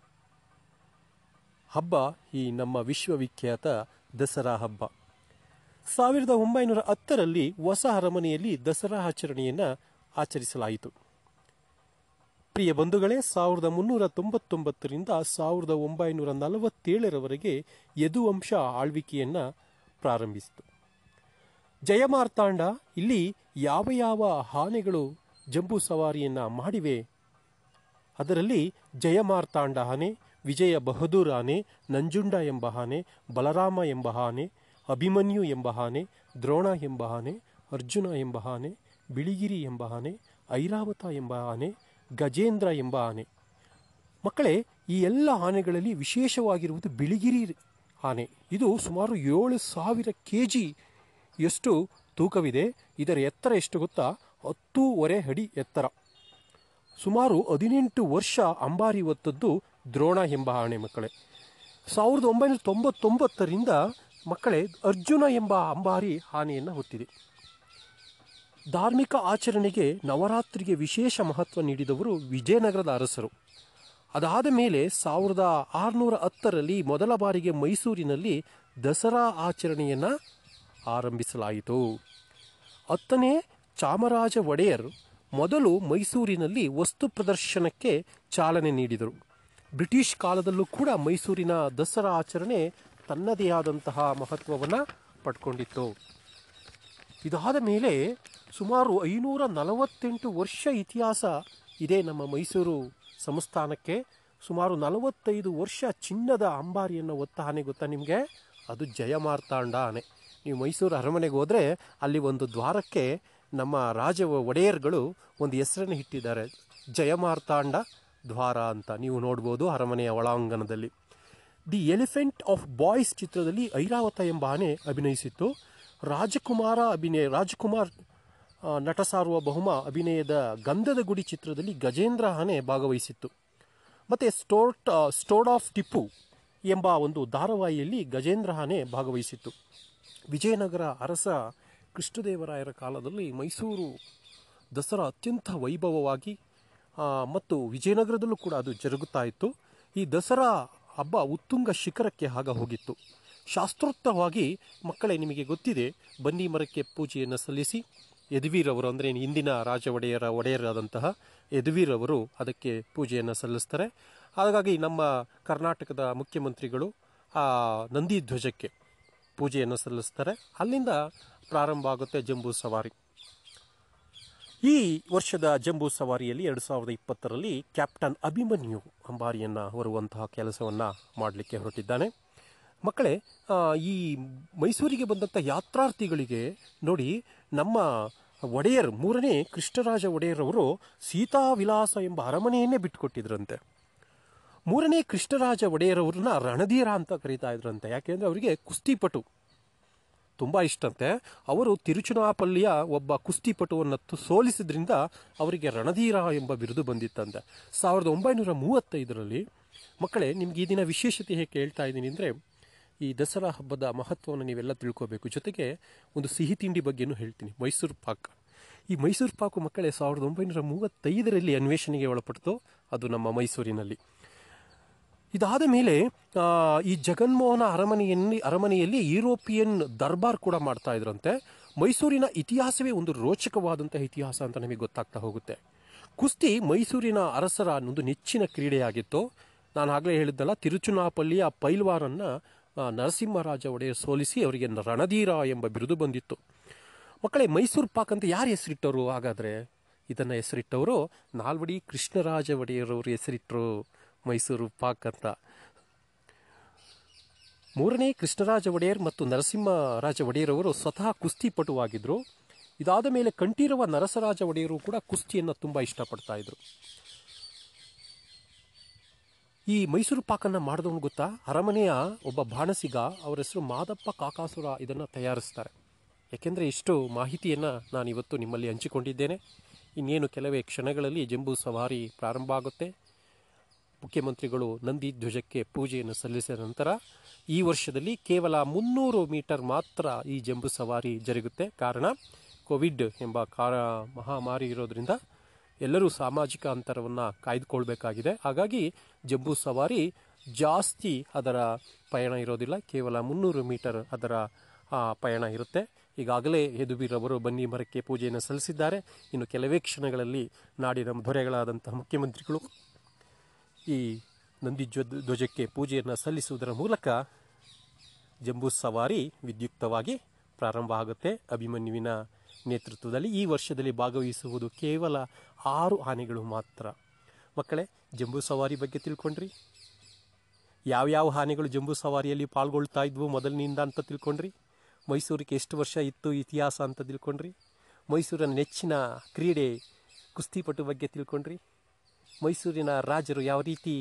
S1: ಹಬ್ಬ ಈ ನಮ್ಮ ವಿಶ್ವವಿಖ್ಯಾತ ದಸರಾ ಹಬ್ಬ. ಸಾವಿರದ ಒಂಬೈನೂರ ಹತ್ತರಲ್ಲಿ ಹೊಸ ಅರಮನೆಯಲ್ಲಿ ದಸರಾ ಆಚರಣೆಯನ್ನು ಆಚರಿಸಲಾಯಿತು. ಪ್ರಿಯ ಬಂಧುಗಳೇ, ಸಾವಿರದ ಮುನ್ನೂರ ತೊಂಬತ್ತೊಂಬತ್ತರಿಂದ ಸಾವಿರದ ಒಂಬೈನೂರ ನಲವತ್ತೇಳರವರೆಗೆ ಯದುವಂಶ ಆಳ್ವಿಕೆಯನ್ನು ಪ್ರಾರಂಭಿಸಿತು. ಜಯಮಾರ್ತಾಂಡ ಇಲ್ಲಿ ಯಾವ ಯಾವ ಆನೆಗಳು ಜಂಬೂ ಸವಾರಿಯನ್ನು ಮಾಡಿವೆ? ಅದರಲ್ಲಿ ಜಯಮಾರ್ತಾಂಡ ಆನೆ, ವಿಜಯ ಬಹದ್ದೂರ್ ಆನೆ, ನಂಜುಂಡ ಎಂಬ ಆನೆ, ಬಲರಾಮ ಎಂಬ ಆನೆ ಅಭಿಮನ್ಯು ಎಂಬ ಆನೆ, ದ್ರೋಣ ಎಂಬ ಆನೆ, ಅರ್ಜುನ ಎಂಬ ಆನೆ, ಬಿಳಿಗಿರಿ ಎಂಬ ಆನೆ, ಐರಾವತ ಎಂಬ ಆನೆ, ಗಜೇಂದ್ರ ಎಂಬ ಆನೆ. ಮಕ್ಕಳೇ, ಈ ಎಲ್ಲ ಆನೆಗಳಲ್ಲಿ ವಿಶೇಷವಾಗಿರುವುದು ಬಿಳಿಗಿರಿ ಆನೆ. ಇದು ಸುಮಾರು ಏಳು ಸಾವಿರ ಕೆ ಎಷ್ಟು ತೂಕವಿದೆ. ಇದರ ಎತ್ತರ ಎಷ್ಟು ಗೊತ್ತಾ? ಹತ್ತೂವರೆ ಅಡಿ ಎತ್ತರ. ಸುಮಾರು ಹದಿನೆಂಟು ವರ್ಷ ಅಂಬಾರಿ ಹೊತ್ತದ್ದು ದ್ರೋಣ ಎಂಬ ಆನೆ ಮಕ್ಕಳೇ. ಸಾವಿರದ ಒಂಬೈನೂರ ತೊಂಬತ್ತೊಂಬತ್ತರಿಂದ ಮಕ್ಕಳೇ, ಅರ್ಜುನ ಎಂಬ ಅಂಬಾರಿ ಹಾನಿಯನ್ನು ಹೊತ್ತಿದೆ ಧಾರ್ಮಿಕ ಆಚರಣೆಗೆ ನವರಾತ್ರಿಗೆ ವಿಶೇಷ ಮಹತ್ವ ನೀಡಿದವರು ವಿಜಯನಗರದ ಅರಸರು. ಅದಾದ ಮೇಲೆ ಸಾವಿರದ ಆರುನೂರ ಹತ್ತರಲ್ಲಿ ಮೊದಲ ಬಾರಿಗೆ ಮೈಸೂರಿನಲ್ಲಿ ದಸರಾ ಆಚರಣೆಯನ್ನು ಆರಂಭಿಸಲಾಯಿತು. ಹತ್ತನೇ ಚಾಮರಾಜ ಒಡೆಯರ್ ಮೊದಲು ಮೈಸೂರಿನಲ್ಲಿ ವಸ್ತು ಪ್ರದರ್ಶನಕ್ಕೆ ಚಾಲನೆ ನೀಡಿದರು. ಬ್ರಿಟಿಷ್ ಕಾಲದಲ್ಲೂ ಕೂಡ ಮೈಸೂರಿನ ದಸರಾ ಆಚರಣೆ ತನ್ನದೇ ಆದಂತಹ ಮಹತ್ವವನ್ನು ಪಡ್ಕೊಂಡಿತ್ತು. ಇದಾದ ಮೇಲೆ ಸುಮಾರು ಐನೂರ ನಲವತ್ತೆಂಟು ವರ್ಷ ಇತಿಹಾಸ ಇದೆ ನಮ್ಮ ಮೈಸೂರು ಸಂಸ್ಥಾನಕ್ಕೆ. ಸುಮಾರು ನಲವತ್ತೈದು ವರ್ಷ ಚಿನ್ನದ ಅಂಬಾರಿಯನ್ನು ಹೊತ್ತ ಆನೆ ಗೊತ್ತಾ ನಿಮಗೆ? ಅದು ಜಯಮಾರ್ತಾಂಡ ಆನೆ ನೀವು ಮೈಸೂರು ಅರಮನೆಗೆ ಹೋದರೆ ಅಲ್ಲಿ ಒಂದು ದ್ವಾರಕ್ಕೆ ನಮ್ಮ ರಾಜ ಒಡೆಯರ್ಗಳು ಒಂದು ಹೆಸರನ್ನು ಇಟ್ಟಿದ್ದಾರೆ. ಜಯಮಾರ್ತಾಂಡ ದ್ವಾರ ಅಂತ ನೀವು ನೋಡ್ಬೋದು ಅರಮನೆಯ ಒಳಾಂಗಣದಲ್ಲಿ. ದಿ ಎಲಿಫೆಂಟ್ ಆಫ್ ಬಾಯ್ಸ್ ಚಿತ್ರದಲ್ಲಿ ಐರಾವತ ಎಂಬ ಆನೆ ಅಭಿನಯಿಸಿತ್ತು. ರಾಜಕುಮಾರ ಅಭಿನಯ, ರಾಜಕುಮಾರ್ ನಟ ಸಾರುವ ಬಹುಮ ಅಭಿನಯದ ಗಂಧದ ಗುಡಿ ಚಿತ್ರದಲ್ಲಿ ಗಜೇಂದ್ರ ಆನೆ ಭಾಗವಹಿಸಿತ್ತು. ಮತ್ತು ಸ್ಟೋರ್ಟ್ ಸ್ಟೋರ್ಡ್ ಆಫ್ ಟಿಪ್ಪು ಎಂಬ ಒಂದು ಧಾರಾವಾಹಿಯಲ್ಲಿ ಗಜೇಂದ್ರ ಆನೆ ಭಾಗವಹಿಸಿತ್ತು. ವಿಜಯನಗರ ಅರಸ ಕೃಷ್ಣದೇವರಾಯರ ಕಾಲದಲ್ಲಿ ಮೈಸೂರು ದಸರಾ ಅತ್ಯಂತ ವೈಭವವಾಗಿ ಮತ್ತು ವಿಜಯನಗರದಲ್ಲೂ ಕೂಡ ಅದು ಜರುಗುತ್ತಾ ಇತ್ತು. ಈ ದಸರಾ ಹಬ್ಬ ಉತ್ತುಂಗ ಶಿಖರಕ್ಕೆ ಆಗ ಹೋಗಿತ್ತು. ಶಾಸ್ತ್ರೋಕ್ತವಾಗಿ, ಮಕ್ಕಳೇ ನಿಮಗೆ ಗೊತ್ತಿದೆ, ಬನ್ನಿ ಮರಕ್ಕೆ ಪೂಜೆಯನ್ನು ಸಲ್ಲಿಸಿ ಯದುವೀರವರು ಅಂದರೆ ಇಂದಿನ ರಾಜ ಒಡೆಯರ ಒಡೆಯರಾದಂತಹ ಯದುವೀರವರು ಅದಕ್ಕೆ ಪೂಜೆಯನ್ನು ಸಲ್ಲಿಸ್ತಾರೆ. ಹಾಗಾಗಿ ನಮ್ಮ ಕರ್ನಾಟಕದ ಮುಖ್ಯಮಂತ್ರಿಗಳು ಆ ನಂದಿ ಧ್ವಜಕ್ಕೆ ಪೂಜೆಯನ್ನು ಸಲ್ಲಿಸ್ತಾರೆ. ಅಲ್ಲಿಂದ ಪ್ರಾರಂಭ ಆಗುತ್ತೆ ಜಂಬೂ ಸವಾರಿ. ಈ ವರ್ಷದ ಜಂಬೂ ಸವಾರಿಯಲ್ಲಿ ಎರಡು ಸಾವಿರದ ಇಪ್ಪತ್ತರಲ್ಲಿ ಕ್ಯಾಪ್ಟನ್ ಅಭಿಮನ್ಯು ಅಂಬಾರಿಯನ್ನು ಹೊರುವಂತಹ ಕೆಲಸವನ್ನು ಮಾಡಲಿಕ್ಕೆ ಹೊರಟಿದ್ದಾನೆ. ಮಕ್ಕಳೇ ಈ ಮೈಸೂರಿಗೆ ಬಂದಂಥ ಯಾತ್ರಾರ್ಥಿಗಳಿಗೆ ನೋಡಿ, ನಮ್ಮ ಒಡೆಯರ್, ಮೂರನೇ ಕೃಷ್ಣರಾಜ ಒಡೆಯರವರು ಸೀತಾವಿಲಾಸ ಎಂಬ ಅರಮನೆಯನ್ನೇ ಬಿಟ್ಟುಕೊಟ್ಟಿದ್ರಂತೆ. ಮೂರನೇ ಕೃಷ್ಣರಾಜ ಒಡೆಯರವ್ರನ್ನ ರಣಧೀರ ಅಂತ ಕರೀತಾ ಇದ್ರಂತೆ. ಯಾಕೆಂದ್ರೆ ಅವರಿಗೆ ಕುಸ್ತಿಪಟು ತುಂಬ ಇಷ್ಟಂತೆ ಅವರು ತಿರುಚುನಾಪಲ್ಲಿಯ ಒಬ್ಬ ಕುಸ್ತಿಪಟುವನ್ನು ಸೋಲಿಸಿದ್ರಿಂದ ಅವರಿಗೆ ರಣಧೀರ ಎಂಬ ಬಿರುದು ಬಂದಿತ್ತಂತೆ. ಸಾವಿರದ ಒಂಬೈನೂರ ಮೂವತ್ತೈದರಲ್ಲಿ ಮಕ್ಕಳೇ, ನಿಮ್ಗೆ ಈ ದಿನ ವಿಶೇಷತೆ ಹೇಗೆ ಹೇಳ್ತಾ ಇದ್ದೀನಿ ಅಂದರೆ, ಈ ದಸರಾ ಹಬ್ಬದ ಮಹತ್ವವನ್ನು ನೀವೆಲ್ಲ ತಿಳ್ಕೋಬೇಕು. ಜೊತೆಗೆ ಒಂದು ಸಿಹಿ ತಿಂಡಿ ಬಗ್ಗೆನೂ ಹೇಳ್ತೀನಿ. ಮೈಸೂರು ಪಾಕ್. ಈ ಮೈಸೂರು ಪಾಕು ಮಕ್ಕಳೇ, ಸಾವಿರದ ಒಂಬೈನೂರ ಮೂವತ್ತೈದರಲ್ಲಿ ಅನ್ವೇಷಣೆಗೆ ಒಳಪಡ್ತು. ಅದು ನಮ್ಮ ಮೈಸೂರಿನಲ್ಲಿ. ಇದಾದ ಮೇಲೆ ಈ ಜಗನ್ಮೋಹನ ಅರಮನೆಯಲ್ಲಿ ಅರಮನೆಯಲ್ಲಿ ಯುರೋಪಿಯನ್ ದರ್ಬಾರ್ ಕೂಡ ಮಾಡ್ತಾ ಇದ್ರಂತೆ. ಮೈಸೂರಿನ ಇತಿಹಾಸವೇ ಒಂದು ರೋಚಕವಾದಂತಹ ಇತಿಹಾಸ ಅಂತ ನಮಗೆ ಗೊತ್ತಾಗ್ತಾ ಹೋಗುತ್ತೆ. ಕುಸ್ತಿ ಮೈಸೂರಿನ ಅರಸರ ಒಂದು ನೆಚ್ಚಿನ ಕ್ರೀಡೆಯಾಗಿತ್ತು. ನಾನು ಆಗಲೇ ಹೇಳಿದ್ದಲ್ಲ ತಿರುಚುನಾಪಲ್ಲಿಯ ಪೈಲ್ವಾರನ್ನ ನರಸಿಂಹರಾಜ ಒಡೆಯರ್ ಸೋಲಿಸಿ ಅವರಿಗೆ ರಣಧೀರ ಎಂಬ ಬಿರುದು ಬಂದಿತ್ತು. ಮಕ್ಕಳೇ, ಮೈಸೂರು ಪಾಕ್ ಅಂತ ಯಾರು ಹೆಸರಿಟ್ಟವರು ಹಾಗಾದರೆ ಇದನ್ನು ಹೆಸರಿಟ್ಟವರು ನಾಲ್ವಡಿ ಕೃಷ್ಣರಾಜ ಒಡೆಯರವರು ಹೆಸರಿಟ್ಟರು ಮೈಸೂರು ಪಾಕ್ ಅಂತ. ಮೂರನೇ ಕೃಷ್ಣರಾಜ ಒಡೆಯರ್ ಮತ್ತು ನರಸಿಂಹರಾಜ ಒಡೆಯರವರು ಸ್ವತಃ ಕುಸ್ತಿಪಟುವಾಗಿದ್ದರು ಇದಾದ ಮೇಲೆ ಕಂಠೀರವ ನರಸರಾಜ ಒಡೆಯರು ಕೂಡ ಕುಸ್ತಿಯನ್ನು ತುಂಬ ಇಷ್ಟಪಡ್ತಾ ಇದ್ರು. ಈ ಮೈಸೂರು ಪಾಕನ್ನು ಮಾಡಿದವನು ಗೊತ್ತಾ? ಅರಮನೆಯ ಒಬ್ಬ ಬಾಣಸಿಗ, ಅವರ ಹೆಸರು ಮಾದಪ್ಪ ಕಾಕಾಸುರ ಇದನ್ನು ತಯಾರಿಸ್ತಾರೆ. ಯಾಕೆಂದರೆ ಇಷ್ಟು ಮಾಹಿತಿಯನ್ನು ನಾನು ಇವತ್ತು ನಿಮ್ಮಲ್ಲಿ ಹಂಚಿಕೊಂಡಿದ್ದೇನೆ. ಇನ್ನೇನು ಕೆಲವೇ ಕ್ಷಣಗಳಲ್ಲಿ ಜಂಬೂ ಸವಾರಿ ಪ್ರಾರಂಭ ಆಗುತ್ತೆ. ಮುಖ್ಯಮಂತ್ರಿಗಳು ನಂದಿ ಧ್ವಜಕ್ಕೆ ಪೂಜೆಯನ್ನು ಸಲ್ಲಿಸಿದ ನಂತರ ಈ ವರ್ಷದಲ್ಲಿ ಕೇವಲ ಮುನ್ನೂರು ಮೀಟರ್ ಮಾತ್ರ ಈ ಜಂಬೂ ಸವಾರಿ ಜರುಗುತ್ತೆ. ಕಾರಣ ಕೋವಿಡ್ ಎಂಬ ಕಾರ ಮಹಾಮಾರಿ ಇರೋದ್ರಿಂದ ಎಲ್ಲರೂ ಸಾಮಾಜಿಕ ಅಂತರವನ್ನು ಕಾಯ್ದುಕೊಳ್ಬೇಕಾಗಿದೆ. ಹಾಗಾಗಿ ಜಂಬೂ ಸವಾರಿ ಜಾಸ್ತಿ ಅದರ ಪಯಣ ಇರೋದಿಲ್ಲ. ಕೇವಲ ಮುನ್ನೂರು ಮೀಟರ್ ಅದರ ಪಯಣ ಇರುತ್ತೆ. ಈಗಾಗಲೇ ಯದುಬೀರವರು ಬನ್ನಿ ಮರಕ್ಕೆ ಪೂಜೆಯನ್ನು ಸಲ್ಲಿಸಿದ್ದಾರೆ. ಇನ್ನು ಕೆಲವೇ ಕ್ಷಣಗಳಲ್ಲಿ ನಾಡಿನ ದೊರೆಗಳಾದಂತಹ ಮುಖ್ಯಮಂತ್ರಿಗಳು ಈ ನಂದಿ ಧ್ವಜ- ಧ್ವಜಕ್ಕೆ ಪೂಜೆಯನ್ನು ಸಲ್ಲಿಸುವುದರ ಮೂಲಕ ಜಂಬೂ ಸವಾರಿ ವಿದ್ಯುಕ್ತವಾಗಿ ಪ್ರಾರಂಭ ಆಗುತ್ತೆ. ಅಭಿಮನ್ಯುವಿನ ನೇತೃತ್ವದಲ್ಲಿ ಈ ವರ್ಷದಲ್ಲಿ ಭಾಗವಹಿಸುವುದು ಕೇವಲ ಆರು ಆನೆಗಳು ಮಾತ್ರ. ಮಕ್ಕಳೇ, ಜಂಬೂ ಸವಾರಿ ಬಗ್ಗೆ ತಿಳ್ಕೊಂಡ್ರಿ. ಯಾವ್ಯಾವ ಆನೆಗಳು ಜಂಬೂ ಸವಾರಿಯಲ್ಲಿ ಪಾಲ್ಗೊಳ್ತಾ ಇದ್ವು ಮೊದಲಿನಿಂದ ಅಂತ ತಿಳ್ಕೊಂಡ್ರಿ. ಮೈಸೂರಿಗೆ ಎಷ್ಟು ವರ್ಷ ಇತ್ತು ಇತಿಹಾಸ ಅಂತ ತಿಳ್ಕೊಂಡ್ರಿ. ಮೈಸೂರಿನ ನೆಚ್ಚಿನ ಕ್ರೀಡೆ ಕುಸ್ತಿಪಟು ಬಗ್ಗೆ ತಿಳ್ಕೊಂಡ್ರಿ. ಮೈಸೂರಿನ ರಾಜರು ಯಾವ ರೀತಿ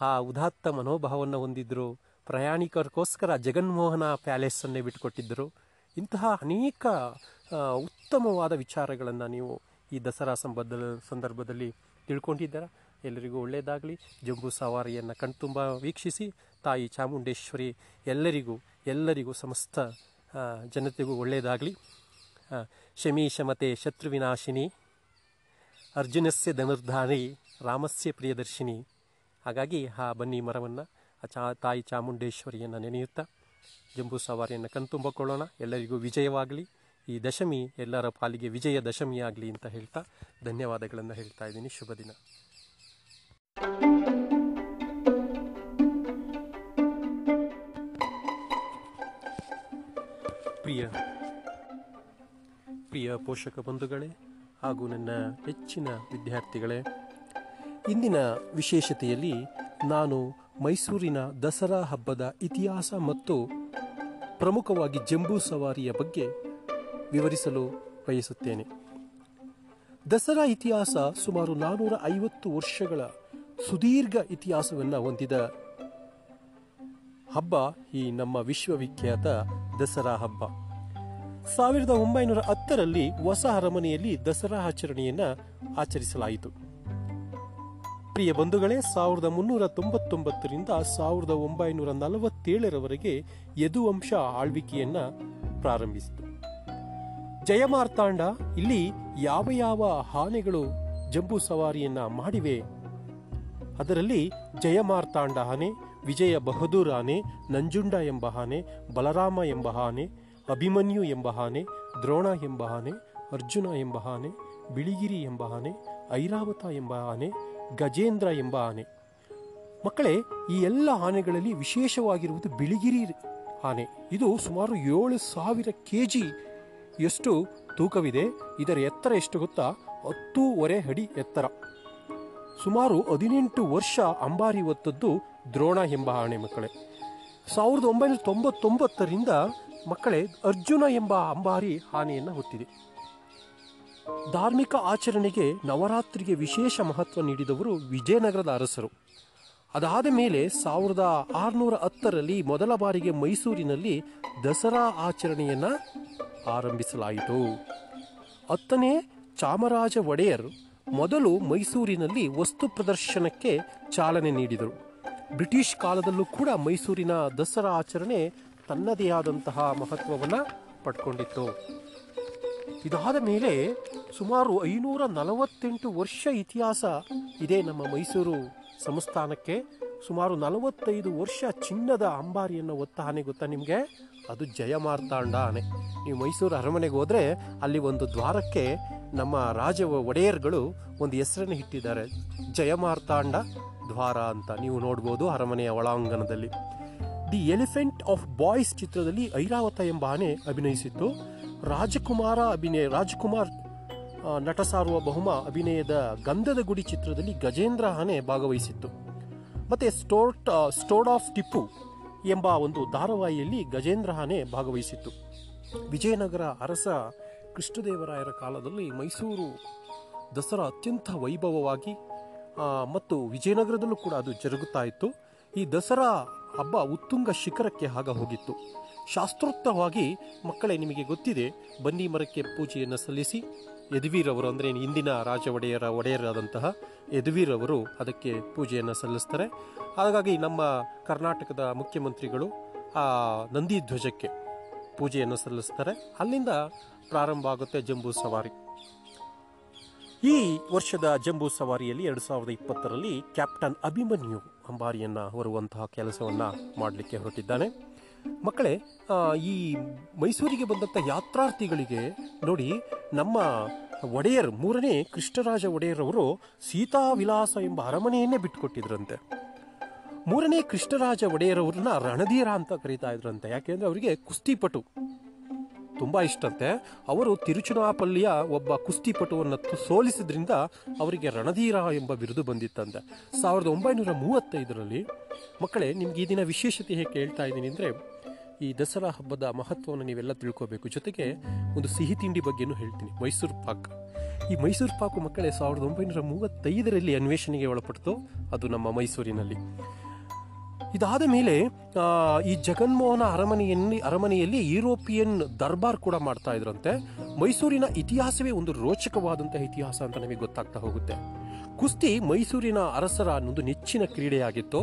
S1: ಆ ಉದಾತ್ತ ಮನೋಭಾವವನ್ನು ಹೊಂದಿದ್ದರು ಪ್ರಯಾಣಿಕರಿಗೋಸ್ಕರ ಜಗನ್ಮೋಹನ ಪ್ಯಾಲೇಸನ್ನೇ ಬಿಟ್ಟುಕೊಟ್ಟಿದ್ದರು ಇಂತಹ ಅನೇಕ ಉತ್ತಮವಾದ ವಿಚಾರಗಳನ್ನು ನೀವು ಈ ದಸರಾ ಸಂಬಂಧ ಸಂದರ್ಭದಲ್ಲಿ ತಿಳ್ಕೊಂಡಿದ್ದೀರಾ? ಎಲ್ಲರಿಗೂ ಒಳ್ಳೆಯದಾಗಲಿ ಜಂಬೂ ಸವಾರಿಯನ್ನು ಕಣ್ತುಂಬ ವೀಕ್ಷಿಸಿ, ತಾಯಿ ಚಾಮುಂಡೇಶ್ವರಿ ಎಲ್ಲರಿಗೂ ಎಲ್ಲರಿಗೂ ಸಮಸ್ತ ಜನತೆಗೂ ಒಳ್ಳೆಯದಾಗಲಿ ಶಮಿ ಶಮತೆ ಶತ್ರುವಿನಾಶಿನಿ. ಅರ್ಜುನಸ್ಯ ಧನುರ್ಧಾರಿ ರಾಮಸ್ಯ ಪ್ರಿಯದರ್ಶಿನಿ. ಹಾಗಾಗಿ ಆ ಬನ್ನಿ ಮರವನ್ನು, ಆ ಚಾ, ತಾಯಿ ಚಾಮುಂಡೇಶ್ವರಿಯನ್ನು ನೆನೆಯುತ್ತಾ, ಜಂಬೂ ಸವಾರಿಯನ್ನು ಕಣ್ತುಂಬಿಕೊಳ್ಳೋಣ ಎಲ್ಲರಿಗೂ ವಿಜಯವಾಗಲಿ. ಈ ದಶಮಿ ಎಲ್ಲರ ಪಾಲಿಗೆ ವಿಜಯ ದಶಮಿಯಾಗಲಿ ಅಂತ ಹೇಳ್ತಾ ಧನ್ಯವಾದಗಳನ್ನು ಹೇಳ್ತಾ ಇದ್ದೀನಿ. ಶುಭ ದಿನ. ಪ್ರಿಯ ಪ್ರಿಯ ಪೋಷಕ ಬಂಧುಗಳೇ ಹಾಗೂ ನನ್ನ ಹೆಚ್ಚಿನ ವಿದ್ಯಾರ್ಥಿಗಳೇ, ಇಂದಿನ ವಿಶೇಷತೆಯಲ್ಲಿ ನಾನು ಮೈಸೂರಿನ ದಸರಾ ಹಬ್ಬದ ಇತಿಹಾಸ ಮತ್ತು ಪ್ರಮುಖವಾಗಿ ಜಂಬೂ ಸವಾರಿಯ ಬಗ್ಗೆ ವಿವರಿಸಲು ಬಯಸುತ್ತೇನೆ. ದಸರಾ ಇತಿಹಾಸ ಸುಮಾರು ನಾನ್ನೂರ ಐವತ್ತು ವರ್ಷಗಳ ಸುದೀರ್ಘ ಇತಿಹಾಸವನ್ನು ಹೊಂದಿದ ಹಬ್ಬ ಈ ನಮ್ಮ ವಿಶ್ವವಿಖ್ಯಾತ ದಸರಾ ಹಬ್ಬ. ಸಾವಿರದ ಒಂಬೈನೂರ ಹತ್ತರಲ್ಲಿ ಹೊಸ ಅರಮನೆಯಲ್ಲಿ ದಸರಾ ಆಚರಣೆಯನ್ನ ಆಚರಿಸಲಾಯಿತು. ಪ್ರಿಯ ಬಂಧುಗಳೇ, ಸಾವಿರದ ಮುನ್ನೂರ ತೊಂಬತ್ತೊಂಬತ್ತರಿಂದ ಸಾವಿರದ ಒಂಬೈನೂರ ನಲವತ್ತೇಳರವರೆಗೆ ಯದುವಂಶ ಆಳ್ವಿಕೆಯನ್ನ ಪ್ರಾರಂಭಿಸಿತು. ಜಯಮಾರ್ತಾಂಡ, ಇಲ್ಲಿ ಯಾವ ಯಾವ ಆನೆಗಳು ಜಂಬೂ ಸವಾರಿಯನ್ನ ಮಾಡಿವೆ? ಅದರಲ್ಲಿ ಜಯಮಾರ್ತಾಂಡ ಆನೆ ವಿಜಯ ಬಹದ್ದೂರ್ ಆನೆ, ನಂಜುಂಡ ಎಂಬ ಆನೆ, ಬಲರಾಮ ಎಂಬ ಆನೆ ಅಭಿಮನ್ಯು ಎಂಬ ಆನೆ, ದ್ರೋಣ ಎಂಬ ಆನೆ, ಅರ್ಜುನ ಎಂಬ ಆನೆ, ಬಿಳಿಗಿರಿ ಎಂಬ ಆನೆ, ಐರಾವತ ಎಂಬ ಆನೆ, ಗಜೇಂದ್ರ ಎಂಬ ಆನೆ. ಮಕ್ಕಳೇ, ಈ ಎಲ್ಲ ಆನೆಗಳಲ್ಲಿ ವಿಶೇಷವಾಗಿರುವುದು ಬಿಳಿಗಿರಿ ಆನೆ. ಇದು ಸುಮಾರು ಏಳು ಸಾವಿರ ಕೆ ಜಿ ಎಷ್ಟು ತೂಕವಿದೆ? ಇದರ ಎತ್ತರ ಎಷ್ಟು ಗೊತ್ತಾ? ಹತ್ತೂವರೆ ಅಡಿ ಎತ್ತರ. ಸುಮಾರು ಹದಿನೆಂಟು ವರ್ಷ ಅಂಬಾರಿ ಹೊತ್ತದ್ದು ದ್ರೋಣ ಎಂಬ ಆನೆ ಮಕ್ಕಳೇ. ಸಾವಿರದ ಒಂಬೈನೂರ ತೊಂಬತ್ತೊಂಬತ್ತರಿಂದ ಮಕ್ಕಳೇ, ಅರ್ಜುನ ಎಂಬ ಅಂಬಾರಿ ಹಾನಿಯನ್ನು ಹೊತ್ತಿದೆ. ಧಾರ್ಮಿಕ ಆಚರಣೆಗೆ ನವರಾತ್ರಿಗೆ ವಿಶೇಷ ಮಹತ್ವ ನೀಡಿದವರು ವಿಜಯನಗರದ ಅರಸರು. ಅದಾದ ಮೇಲೆ ಸಾವಿರದ ಆರುನೂರ ಹತ್ತರಲ್ಲಿ ಮೊದಲ ಬಾರಿಗೆ ಮೈಸೂರಿನಲ್ಲಿ ದಸರಾ ಆಚರಣೆಯನ್ನ ಆರಂಭಿಸಲಾಯಿತು. ಹತ್ತನೇ ಚಾಮರಾಜ ಒಡೆಯರ್ ಮೊದಲು ಮೈಸೂರಿನಲ್ಲಿ ವಸ್ತು ಪ್ರದರ್ಶನಕ್ಕೆ ಚಾಲನೆ ನೀಡಿದರು. ಬ್ರಿಟಿಷ್ ಕಾಲದಲ್ಲೂ ಕೂಡ ಮೈಸೂರಿನ ದಸರಾ ಆಚರಣೆ ತನ್ನದೇ ಆದಂತಹ ಮಹತ್ವವನ್ನು ಪಡ್ಕೊಂಡಿತ್ತು ಇದಾದ ಮೇಲೆ ಸುಮಾರು ಐನೂರ ನಲವತ್ತೆಂಟು ವರ್ಷ ಇತಿಹಾಸ ಇದೆ ನಮ್ಮ ಮೈಸೂರು ಸಂಸ್ಥಾನಕ್ಕೆ. ಸುಮಾರು ನಲವತ್ತೈದು ವರ್ಷ ಚಿನ್ನದ ಅಂಬಾರಿಯನ್ನು ಒತ್ತ ಆನೆ ಗೊತ್ತಾ ನಿಮಗೆ? ಅದು ಜಯಮಾರ್ತಾಂಡ ಆನೆ ನೀವು ಮೈಸೂರು ಅರಮನೆಗೆ ಹೋದರೆ ಅಲ್ಲಿ ಒಂದು ದ್ವಾರಕ್ಕೆ ನಮ್ಮ ರಾಜ ಒಡೆಯರ್ಗಳು ಒಂದು ಹೆಸರನ್ನು ಇಟ್ಟಿದ್ದಾರೆ. ಜಯಮಾರ್ತಾಂಡ ದ್ವಾರ ಅಂತ ನೀವು ನೋಡ್ಬೋದು ಅರಮನೆಯ ಒಳಾಂಗಣದಲ್ಲಿ. ದಿ ಎಲಿಫೆಂಟ್ ಆಫ್ ಬಾಯ್ಸ್ ಚಿತ್ರದಲ್ಲಿ ಐರಾವತ ಎಂಬ ಆನೆ ಅಭಿನಯಿಸಿತ್ತು ರಾಜಕುಮಾರ ಅಭಿನಯ, ರಾಜಕುಮಾರ್ ನಟ ಸಾರುವ ಬಹುಮ ಅಭಿನಯದ ಗಂಧದ ಗುಡಿ ಚಿತ್ರದಲ್ಲಿ ಗಜೇಂದ್ರ ಆನೆ ಭಾಗವಹಿಸಿತ್ತು. ಮತ್ತು ಸ್ಟೋರ್ಟ್ ಸ್ಟೋರ್ಡ್ ಆಫ್ ಟಿಪ್ಪು ಎಂಬ ಒಂದು ಧಾರಾವಾಹಿಯಲ್ಲಿ ಗಜೇಂದ್ರ ಆನೆ ಭಾಗವಹಿಸಿತ್ತು. ವಿಜಯನಗರ ಅರಸ ಕೃಷ್ಣದೇವರಾಯರ ಕಾಲದಲ್ಲಿ ಮೈಸೂರು ದಸರಾ ಅತ್ಯಂತ ವೈಭವವಾಗಿ ಮತ್ತು ವಿಜಯನಗರದಲ್ಲೂ ಕೂಡ ಅದು ಜರುಗುತ್ತಾ ಇತ್ತು. ಈ ದಸರಾ ಹಬ್ಬ ಉತ್ತುಂಗ ಶಿಖರಕ್ಕೆ ಆಗ ಹೋಗಿತ್ತು. ಶಾಸ್ತ್ರೋಕ್ತವಾಗಿ, ಮಕ್ಕಳೇ ನಿಮಗೆ ಗೊತ್ತಿದೆ, ಬನ್ನಿ ಮರಕ್ಕೆ ಪೂಜೆಯನ್ನು ಸಲ್ಲಿಸಿ ಯದುವೀರವರು ಅಂದರೆ ಇಂದಿನ ರಾಜ ಒಡೆಯರ ಒಡೆಯರಾದಂತಹ ಯದುವೀರವರು ಅದಕ್ಕೆ ಪೂಜೆಯನ್ನು ಸಲ್ಲಿಸ್ತಾರೆ. ಹಾಗಾಗಿ ನಮ್ಮ ಕರ್ನಾಟಕದ ಮುಖ್ಯಮಂತ್ರಿಗಳು ಆ ನಂದಿ ಧ್ವಜಕ್ಕೆ ಪೂಜೆಯನ್ನು ಸಲ್ಲಿಸ್ತಾರೆ. ಅಲ್ಲಿಂದ ಪ್ರಾರಂಭ ಆಗುತ್ತೆ ಜಂಬೂ ಸವಾರಿ. ಈ ವರ್ಷದ ಜಂಬೂ ಸವಾರಿಯಲ್ಲಿ ಎರಡು ಸಾವಿರದ ಇಪ್ಪತ್ತರಲ್ಲಿ ಕ್ಯಾಪ್ಟನ್ ಅಭಿಮನ್ಯು ಅಂಬಾರಿಯನ್ನ ಹೊರುವಂತಹ ಕೆಲಸವನ್ನ ಮಾಡಲಿಕ್ಕೆ ಹೊರಟಿದ್ದಾನೆ. ಮಕ್ಕಳೇ ಈ ಮೈಸೂರಿಗೆ ಬಂದಂಥ ಯಾತ್ರಾರ್ಥಿಗಳಿಗೆ ನೋಡಿ, ನಮ್ಮ ಒಡೆಯರ್, ಮೂರನೇ ಕೃಷ್ಣರಾಜ ಒಡೆಯರ್ ಅವರು ಸೀತಾ ವಿಲಾಸ ಎಂಬ ಅರಮನೆಯನ್ನೇ ಬಿಟ್ಟುಕೊಟ್ಟಿದ್ರಂತೆ. ಮೂರನೇ ಕೃಷ್ಣರಾಜ ಒಡೆಯರವ್ರನ್ನ ರಣಧೀರ ಅಂತ ಕರೀತಾ ಇದ್ರಂತೆ. ಯಾಕೆಂದ್ರೆ ಅವರಿಗೆ ಕುಸ್ತಿಪಟು. ತುಂಬಾ ಇಷ್ಟಂತೆ ಅವರು ತಿರುಚುನಾಪಲ್ಲಿಯ ಒಬ್ಬ ಕುಸ್ತಿಪಟುವನ್ನು ಸೋಲಿಸಿದ್ರಿಂದ ಅವರಿಗೆ ರಣಧೀರ ಎಂಬ ಬಿರುದು ಬಂದಿತ್ತಂತೆ. ಸಾವಿರದ ಒಂಬೈನೂರ ಮೂವತ್ತೈದರಲ್ಲಿ ಮಕ್ಕಳೇ, ನಿಮ್ಗೆ ಈ ದಿನ ವಿಶೇಷತೆ ಹೇಗೆ ಹೇಳ್ತಾ ಇದ್ದೀನಿ ಅಂದರೆ, ಈ ದಸರಾ ಹಬ್ಬದ ಮಹತ್ವವನ್ನು ನೀವೆಲ್ಲ ತಿಳ್ಕೋಬೇಕು. ಜೊತೆಗೆ ಒಂದು ಸಿಹಿ ತಿಂಡಿ ಬಗ್ಗೆನೂ ಹೇಳ್ತೀನಿ. ಮೈಸೂರು ಪಾಕ್. ಈ ಮೈಸೂರು ಪಾಕು ಮಕ್ಕಳೇ, ಸಾವಿರದ ಒಂಬೈನೂರ ಮೂವತ್ತೈದರಲ್ಲಿ ಅನ್ವೇಷಣೆಗೆ ಒಳಪಡ್ತು ಅದು ನಮ್ಮ ಮೈಸೂರಿನಲ್ಲಿ. ಇದಾದ ಮೇಲೆ ಈ ಜಗನ್ಮೋಹನ ಅರಮನೆಯಲ್ಲಿ ಅರಮನೆಯಲ್ಲಿ ಯುರೋಪಿಯನ್ ದರ್ಬಾರ್ ಕೂಡ ಮಾಡ್ತಾ ಇದ್ರಂತೆ. ಮೈಸೂರಿನ ಇತಿಹಾಸವೇ ಒಂದು ರೋಚಕವಾದಂತಹ ಇತಿಹಾಸ ಅಂತ ನಮಗೆ ಗೊತ್ತಾಗ್ತಾ ಹೋಗುತ್ತೆ. ಕುಸ್ತಿ ಮೈಸೂರಿನ ಅರಸರ ಒಂದು ನೆಚ್ಚಿನ ಕ್ರೀಡೆಯಾಗಿತ್ತು.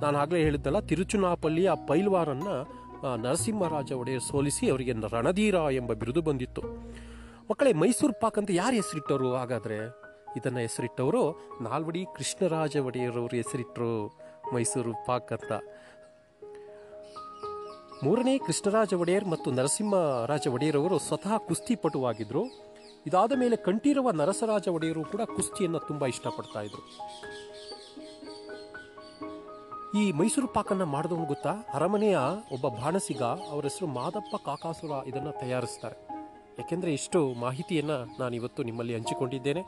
S1: ನಾನು ಆಗಲೇ ಹೇಳಿದ್ದಲ್ಲ ತಿರುಚುನಾಪಲ್ಲಿಯ ಪೈಲ್ವಾರನ್ನ ನರಸಿಂಹರಾಜ ಒಡೆಯರ್ ಸೋಲಿಸಿ ಅವರಿಗೆ ರಣಧೀರ ಎಂಬ ಬಿರುದು ಬಂದಿತ್ತು. ಮಕ್ಕಳೇ, ಮೈಸೂರು ಪಾಕ್ ಅಂತ ಯಾರು ಹೆಸರಿಟ್ಟವರು ಹಾಗಾದರೆ? ಇದನ್ನು ಹೆಸರಿಟ್ಟವರು ನಾಲ್ವಡಿ ಕೃಷ್ಣರಾಜ ಒಡೆಯರವರು ಹೆಸರಿಟ್ಟರು ಮೈಸೂರು ಪಾಕ್ ಅಂತ ಮೂರನೇ ಕೃಷ್ಣರಾಜ ಒಡೆಯರ್ ಮತ್ತು ನರಸಿಂಹರಾಜ ಒಡೆಯರ್ ಅವರು ಸ್ವತಃ ಕುಸ್ತಿಪಟುವಾಗಿದ್ದರು ಇದಾದ ಮೇಲೆ ಕಂಠೀರವ ನರಸರಾಜ ಒಡೆಯರು ಕೂಡ ಕುಸ್ತಿಯನ್ನು ತುಂಬ ಇಷ್ಟಪಡ್ತಾ ಇದ್ರು. ಈ ಮೈಸೂರು ಪಾಕನ್ನು ಮಾಡಿದವನು ಗೊತ್ತಾ? ಅರಮನೆಯ ಒಬ್ಬ ಬಾಣಸಿಗ ಅವರ ಹೆಸರು ಮಾದಪ್ಪ ಕಾಕಾಸುರ ಇದನ್ನು ತಯಾರಿಸ್ತಾರೆ. ಯಾಕೆಂದರೆ ಇಷ್ಟು ಮಾಹಿತಿಯನ್ನು ನಾನು ಇವತ್ತು ನಿಮ್ಮಲ್ಲಿ ಹಂಚಿಕೊಂಡಿದ್ದೇನೆ.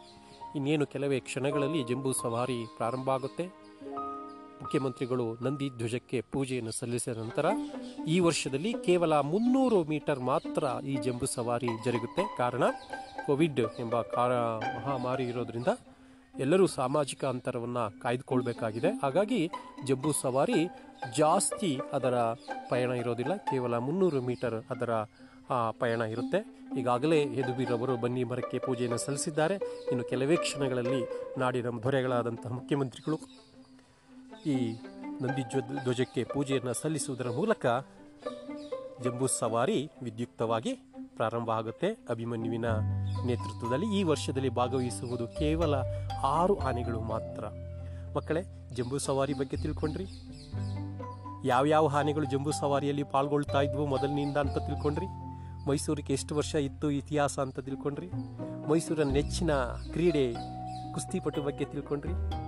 S1: ಇನ್ನೇನು ಕೆಲವೇ ಕ್ಷಣಗಳಲ್ಲಿ ಜಂಬೂ ಸವಾರಿ ಪ್ರಾರಂಭ ಆಗುತ್ತೆ. ಮುಖ್ಯಮಂತ್ರಿಗಳು ನಂದಿ ಧ್ವಜಕ್ಕೆ ಪೂಜೆಯನ್ನು ಸಲ್ಲಿಸಿದ ನಂತರ ಈ ವರ್ಷದಲ್ಲಿ ಕೇವಲ ಮುನ್ನೂರು ಮೀಟರ್ ಮಾತ್ರ ಈ ಜಂಬೂ ಸವಾರಿ ಜರುಗುತ್ತೆ. ಕಾರಣ ಕೋವಿಡ್ ಎಂಬ ಕಾರ ಮಹಾಮಾರಿ ಇರೋದ್ರಿಂದ ಎಲ್ಲರೂ ಸಾಮಾಜಿಕ ಅಂತರವನ್ನು ಕಾಯ್ದುಕೊಳ್ಬೇಕಾಗಿದೆ. ಹಾಗಾಗಿ ಜಂಬೂ ಸವಾರಿ ಜಾಸ್ತಿ ಅದರ ಪಯಣ ಇರೋದಿಲ್ಲ. ಕೇವಲ ಮುನ್ನೂರು ಮೀಟರ್ ಅದರ ಪಯಣ ಇರುತ್ತೆ. ಈಗಾಗಲೇ ಯದುವೀರವರು ಬನ್ನಿ ಮರಕ್ಕೆ ಪೂಜೆಯನ್ನು ಸಲ್ಲಿಸಿದ್ದಾರೆ. ಇನ್ನು ಕೆಲವೇ ಕ್ಷಣಗಳಲ್ಲಿ ನಾಡಿನ ದೊರೆಗಳಾದಂತಹ ಮುಖ್ಯಮಂತ್ರಿಗಳು ಈ ನಂದಿ ಧ್ವಜ- ಧ್ವಜಕ್ಕೆ ಪೂಜೆಯನ್ನು ಸಲ್ಲಿಸುವುದರ ಮೂಲಕ ಜಂಬೂ ಸವಾರಿ ವಿದ್ಯುಕ್ತವಾಗಿ ಪ್ರಾರಂಭ ಆಗುತ್ತೆ. ಅಭಿಮನ್ಯುವಿನ ನೇತೃತ್ವದಲ್ಲಿ ಈ ವರ್ಷದಲ್ಲಿ ಭಾಗವಹಿಸುವುದು ಕೇವಲ ಆರು ಆನೆಗಳು ಮಾತ್ರ. ಮಕ್ಕಳೇ, ಜಂಬೂ ಸವಾರಿ ಬಗ್ಗೆ ತಿಳ್ಕೊಂಡ್ರಿ. ಯಾವ್ಯಾವ ಆನೆಗಳು ಜಂಬೂ ಸವಾರಿಯಲ್ಲಿ ಪಾಲ್ಗೊಳ್ತಾ ಇದ್ವು ಮೊದಲಿನಿಂದ ಅಂತ ತಿಳ್ಕೊಂಡ್ರಿ. ಮೈಸೂರಿಗೆ ಎಷ್ಟು ವರ್ಷ ಇತ್ತು ಇತಿಹಾಸ ಅಂತ ತಿಳ್ಕೊಂಡ್ರಿ. ಮೈಸೂರಿನ ನೆಚ್ಚಿನ ಕ್ರೀಡೆ ಕುಸ್ತಿಪಟು ಬಗ್ಗೆ ತಿಳ್ಕೊಂಡ್ರಿ.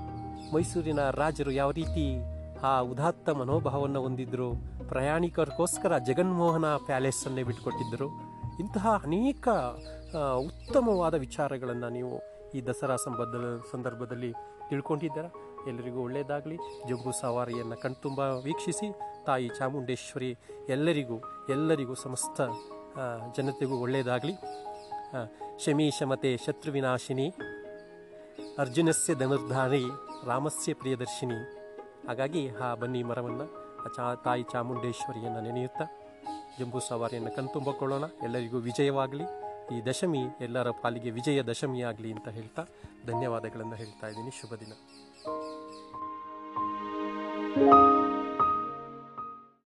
S1: ಮೈಸೂರಿನ ರಾಜರು ಯಾವ ರೀತಿ ಆ ಉದಾತ್ತ ಮನೋಭಾವವನ್ನು ಹೊಂದಿದ್ದರು ಪ್ರಯಾಣಿಕರಿಗೋಸ್ಕರ ಜಗನ್ಮೋಹನ ಪ್ಯಾಲೇಸನ್ನೇ ಬಿಟ್ಟುಕೊಟ್ಟಿದ್ದರು ಇಂತಹ ಅನೇಕ ಉತ್ತಮವಾದ ವಿಚಾರಗಳನ್ನು ನೀವು ಈ ದಸರಾ ಸಂಬಂಧ ಸಂದರ್ಭದಲ್ಲಿ ತಿಳ್ಕೊಂಡಿದ್ದೀರಾ? ಎಲ್ಲರಿಗೂ ಒಳ್ಳೆಯದಾಗಲಿ. ಜಂಬೂ ಸವಾರಿಯನ್ನು ಕಣ್ತುಂಬ ವೀಕ್ಷಿಸಿ, ತಾಯಿ ಚಾಮುಂಡೇಶ್ವರಿ ಎಲ್ಲರಿಗೂ ಎಲ್ಲರಿಗೂ ಸಮಸ್ತ ಜನತೆಗೂ ಒಳ್ಳೆಯದಾಗಲಿ. ಶಮಿ ಶಮತೆ ಶತ್ರುವಿನಾಶಿನಿ, ಅರ್ಜುನಸ್ಯ ಧನುರ್ಧಾರಿ. ರಾಮಸ್ಯ ಪ್ರಿಯದರ್ಶಿನಿ. ಹಾಗಾಗಿ ಆ ಬನ್ನಿ ಮರವನ್ನು ಚಾ ತಾಯಿ ಚಾಮುಂಡೇಶ್ವರಿಯನ್ನು ನೆನೆಯುತ್ತಾ, ಜಂಬೂ ಸವಾರಿಯನ್ನು ಕಣ್ತುಂಬಿಕೊಳ್ಳೋಣ ಎಲ್ಲರಿಗೂ ವಿಜಯವಾಗಲಿ. ಈ ದಶಮಿ ಎಲ್ಲರ ಪಾಲಿಗೆ ವಿಜಯ ದಶಮಿ ಆಗಲಿ ಅಂತ ಹೇಳ್ತಾ ಧನ್ಯವಾದಗಳನ್ನು ಹೇಳ್ತಾ ಇದ್ದೀನಿ. ಶುಭ ದಿನ.